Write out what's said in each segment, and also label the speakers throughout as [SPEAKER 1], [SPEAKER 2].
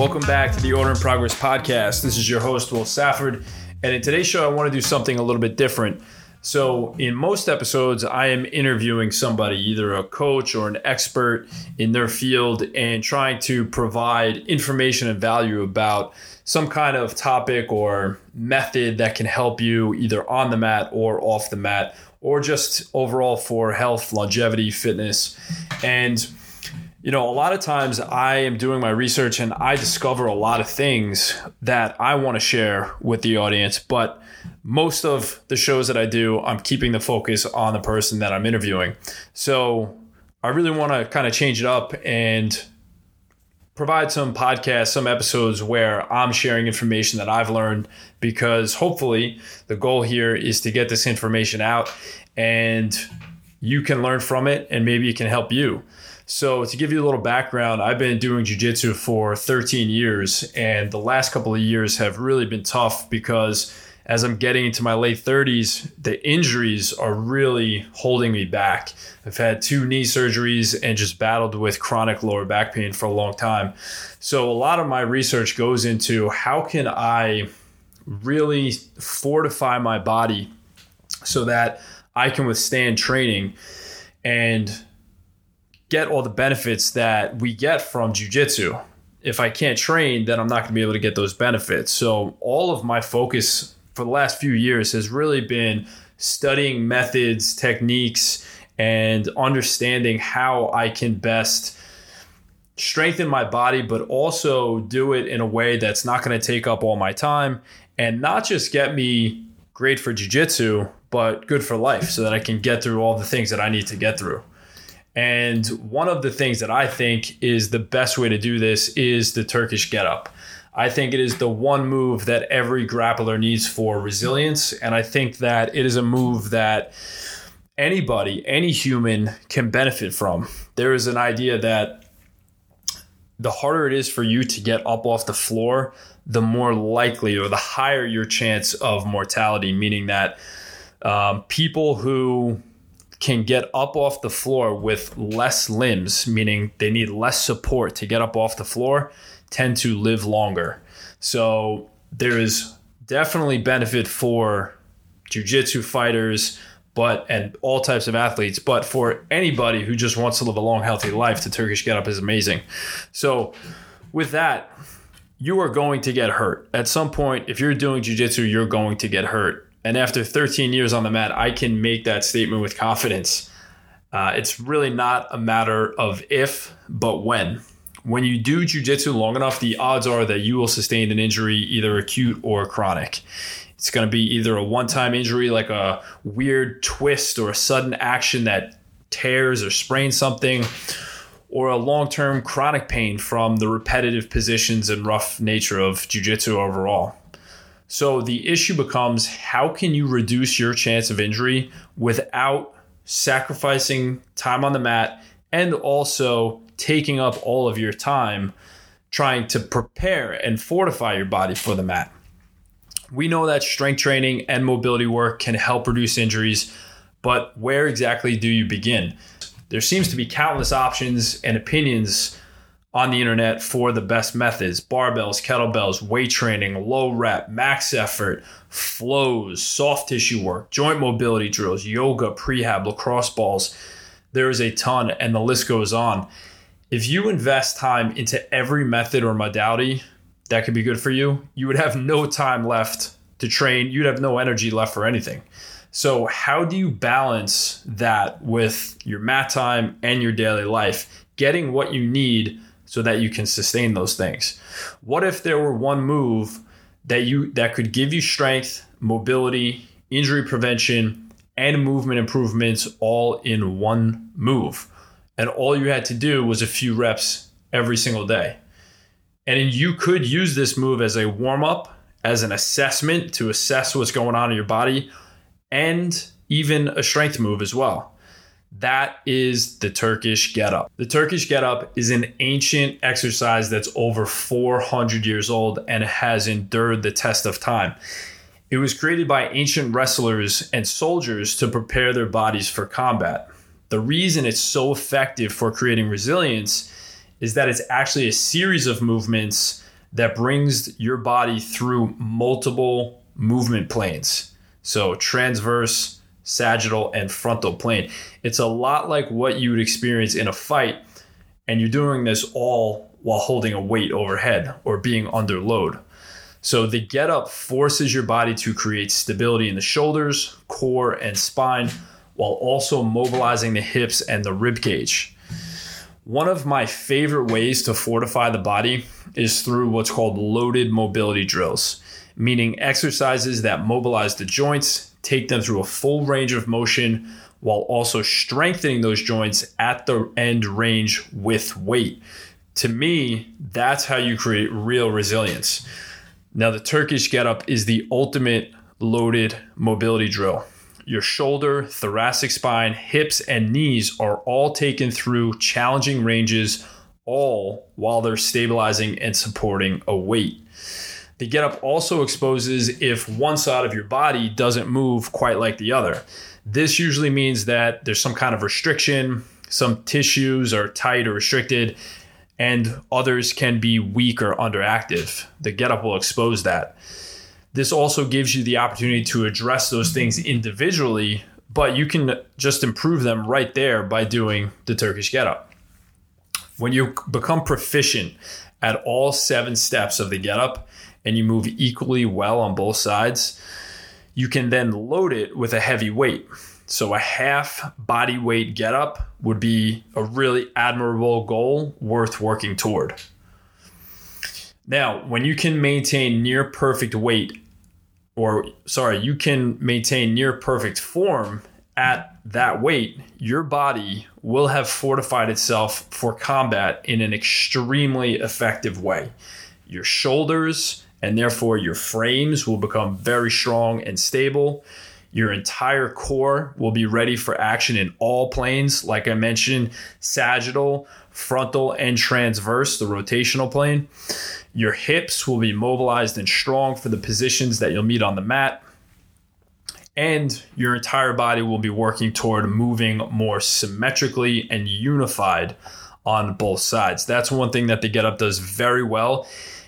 [SPEAKER 1] Welcome back to the Order in Progress podcast. This is your host, Will Safford. And in today's show, I want to do something a little bit different. So, in most episodes, I am interviewing somebody, either a coach or an expert in their field, and trying to provide information and value about some kind of topic or method that can help you either on the mat or off the mat, or just overall for health, longevity, fitness. And you know, a lot of times I am doing my research and I discover a lot of things that I want to share with the audience, but most of the shows that I do, I'm keeping the focus on the person that I'm interviewing. So I really want to kind of change it up and provide some podcasts, some episodes where I'm sharing information that I've learned because hopefully the goal here is to get this information out and you can learn from it and maybe it can help you. So, to give you a little background, I've been doing jujitsu for 13 years, and the last couple of years have really been tough because as I'm getting into my late 30s, the injuries are really holding me back. I've had two knee surgeries and just battled with chronic lower back pain for a long time. So, a lot of my research goes into how can I really fortify my body so that I can withstand training and get all the benefits that we get from jujitsu. If I can't train, then I'm not going to be able to get those benefits. So, all of my focus for the last few years has really been studying methods, techniques, and understanding how I can best strengthen my body, but also do it in a way that's not going to take up all my time and not just get me great for jujitsu, but good for life so that I can get through all the things that I need to get through. And one of the things that I think is the best way to do this is the Turkish get up. I think it is the one move that every grappler needs for resilience. And I think that it is a move that anybody, any human can benefit from. There is an idea that the harder it is for you to get up off the floor, the more likely or the higher your chance of mortality, meaning that um, people who can get up off the floor with less limbs, meaning they need less support to get up off the floor, tend to live longer. So there is definitely benefit for jujitsu fighters, but and all types of athletes, but for anybody who just wants to live a long, healthy life, the Turkish get up is amazing. So with that, you are going to get hurt. At some point, if you're doing jujitsu, you're going to get hurt. And after 13 years on the mat, I can make that statement with confidence. Uh, it's really not a matter of if, but when. When you do jujitsu long enough, the odds are that you will sustain an injury, either acute or chronic. It's going to be either a one time injury, like a weird twist or a sudden action that tears or sprains something, or a long term chronic pain from the repetitive positions and rough nature of jujitsu overall. So the issue becomes how can you reduce your chance of injury without sacrificing time on the mat and also taking up all of your time trying to prepare and fortify your body for the mat. We know that strength training and mobility work can help reduce injuries, but where exactly do you begin? There seems to be countless options and opinions on the internet for the best methods barbells, kettlebells, weight training, low rep, max effort, flows, soft tissue work, joint mobility drills, yoga, prehab, lacrosse balls. There is a ton, and the list goes on. If you invest time into every method or modality that could be good for you, you would have no time left to train. You'd have no energy left for anything. So, how do you balance that with your mat time and your daily life? Getting what you need so that you can sustain those things. What if there were one move that you that could give you strength, mobility, injury prevention, and movement improvements all in one move? And all you had to do was a few reps every single day. And you could use this move as a warm up, as an assessment to assess what's going on in your body, and even a strength move as well. That is the Turkish get up. The Turkish get up is an ancient exercise that's over 400 years old and has endured the test of time. It was created by ancient wrestlers and soldiers to prepare their bodies for combat. The reason it's so effective for creating resilience is that it's actually a series of movements that brings your body through multiple movement planes. So, transverse, sagittal, and frontal plane. It's a lot like what you would experience in a fight, and you're doing this all while holding a weight overhead or being under load. So, the get up forces your body to create stability in the shoulders, core, and spine while also mobilizing the hips and the rib cage. One of my favorite ways to fortify the body is through what's called loaded mobility drills, meaning exercises that mobilize the joints, take them through a full range of motion while also strengthening those joints at the end range with weight. To me, that's how you create real resilience. Now, the Turkish get up is the ultimate loaded mobility drill. Your shoulder, thoracic spine, hips, and knees are all taken through challenging ranges, all while they're stabilizing and supporting a weight. The get up also exposes if one side of your body doesn't move quite like the other. This usually means that there's some kind of restriction, some tissues are tight or restricted, and others can be weak or underactive. The get up will expose that. This also gives you the opportunity to address those things mm-hmm. individually, but you can just improve them right there by doing the Turkish get up. When you become proficient at all seven steps of the get up and you move equally well on both sides, you can then load it with a heavy weight. So, a half body weight get up would be a really admirable goal worth working toward. Now, when you can maintain near perfect weight, or sorry, you can maintain near perfect form at that weight, your body will have fortified itself for combat in an extremely effective way. Your shoulders and therefore your frames will become very strong and stable. Your entire core will be ready for action in all planes, like I mentioned, sagittal, frontal, and transverse, the rotational plane. Your hips will be mobilized and strong for the positions that you'll meet on the mat. And your entire body will be working toward moving more symmetrically and unified on both sides. That's one thing that the Get Up does very well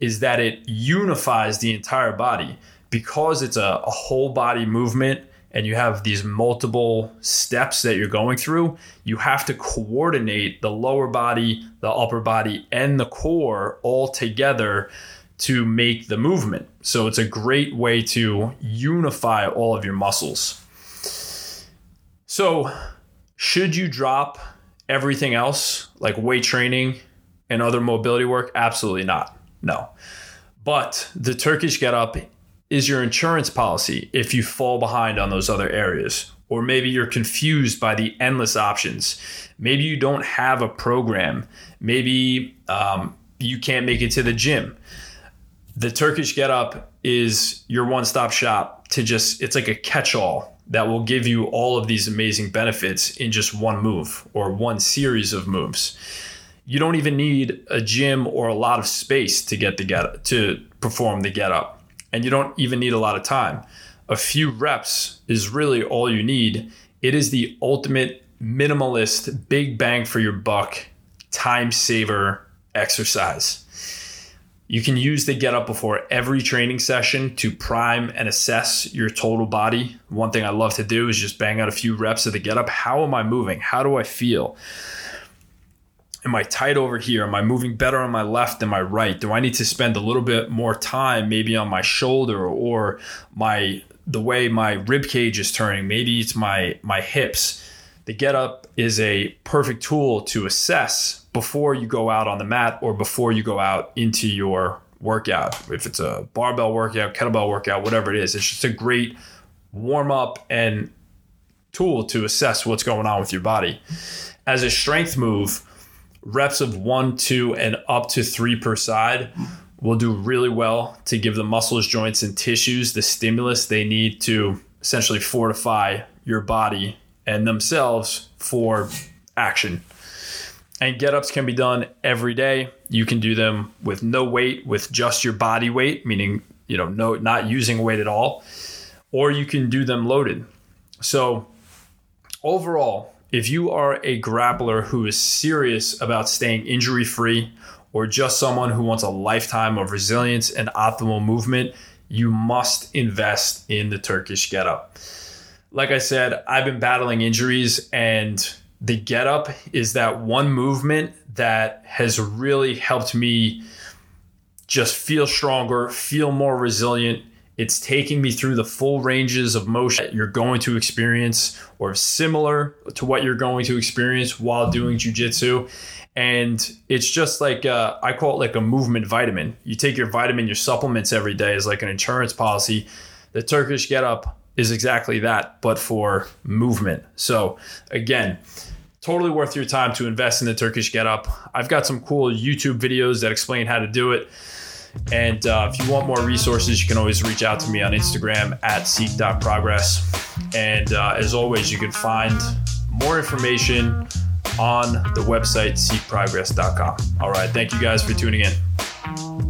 [SPEAKER 1] is that it unifies the entire body because it's a, a whole body movement and you have these multiple steps that you're going through, you have to coordinate the lower body, the upper body, and the core all together to make the movement. So it's a great way to unify all of your muscles. So, should you drop everything else like weight training and other mobility work? Absolutely not. No. But the Turkish get up is your insurance policy if you fall behind on those other areas. Or maybe you're confused by the endless options. Maybe you don't have a program. Maybe um, you can't make it to the gym. The Turkish Get Up is your one stop shop to just, it's like a catch all that will give you all of these amazing benefits in just one move or one series of moves. You don't even need a gym or a lot of space to get the get to perform the get up and you don't even need a lot of time. A few reps is really all you need. It is the ultimate minimalist, big bang for your buck, time saver exercise. You can use the get up before every training session to prime and assess your total body. One thing I love to do is just bang out a few reps of the get up. How am I moving? How do I feel? Am I tight over here? Am I moving better on my left than my right? Do I need to spend a little bit more time maybe on my shoulder or my the way my rib cage is turning? Maybe it's my my hips. The get up is a perfect tool to assess before you go out on the mat or before you go out into your workout. If it's a barbell workout, kettlebell workout, whatever it is, it's just a great warm up and tool to assess what's going on with your body. As a strength move, reps of one, two, and up to three per side will do really well to give the muscles, joints, and tissues the stimulus they need to essentially fortify your body and themselves for action. And get ups can be done every day. You can do them with no weight, with just your body weight, meaning, you know, no not using weight at all, or you can do them loaded. So overall, if you are a grappler who is serious about staying injury free or just someone who wants a lifetime of resilience and optimal movement, you must invest in the Turkish Get Up. Like I said, I've been battling injuries, and the Get Up is that one movement that has really helped me just feel stronger, feel more resilient. It's taking me through the full ranges of motion that you're going to experience or similar to what you're going to experience while doing jujitsu. And it's just like, uh, I call it like a movement vitamin. You take your vitamin, your supplements every day as like an insurance policy. The Turkish Get Up is exactly that, but for movement. So, again, totally worth your time to invest in the Turkish Get Up. I've got some cool YouTube videos that explain how to do it. And uh, if you want more resources, you can always reach out to me on Instagram at seek.progress. And uh, as always, you can find more information on the website seekprogress.com. All right. Thank you guys for tuning in.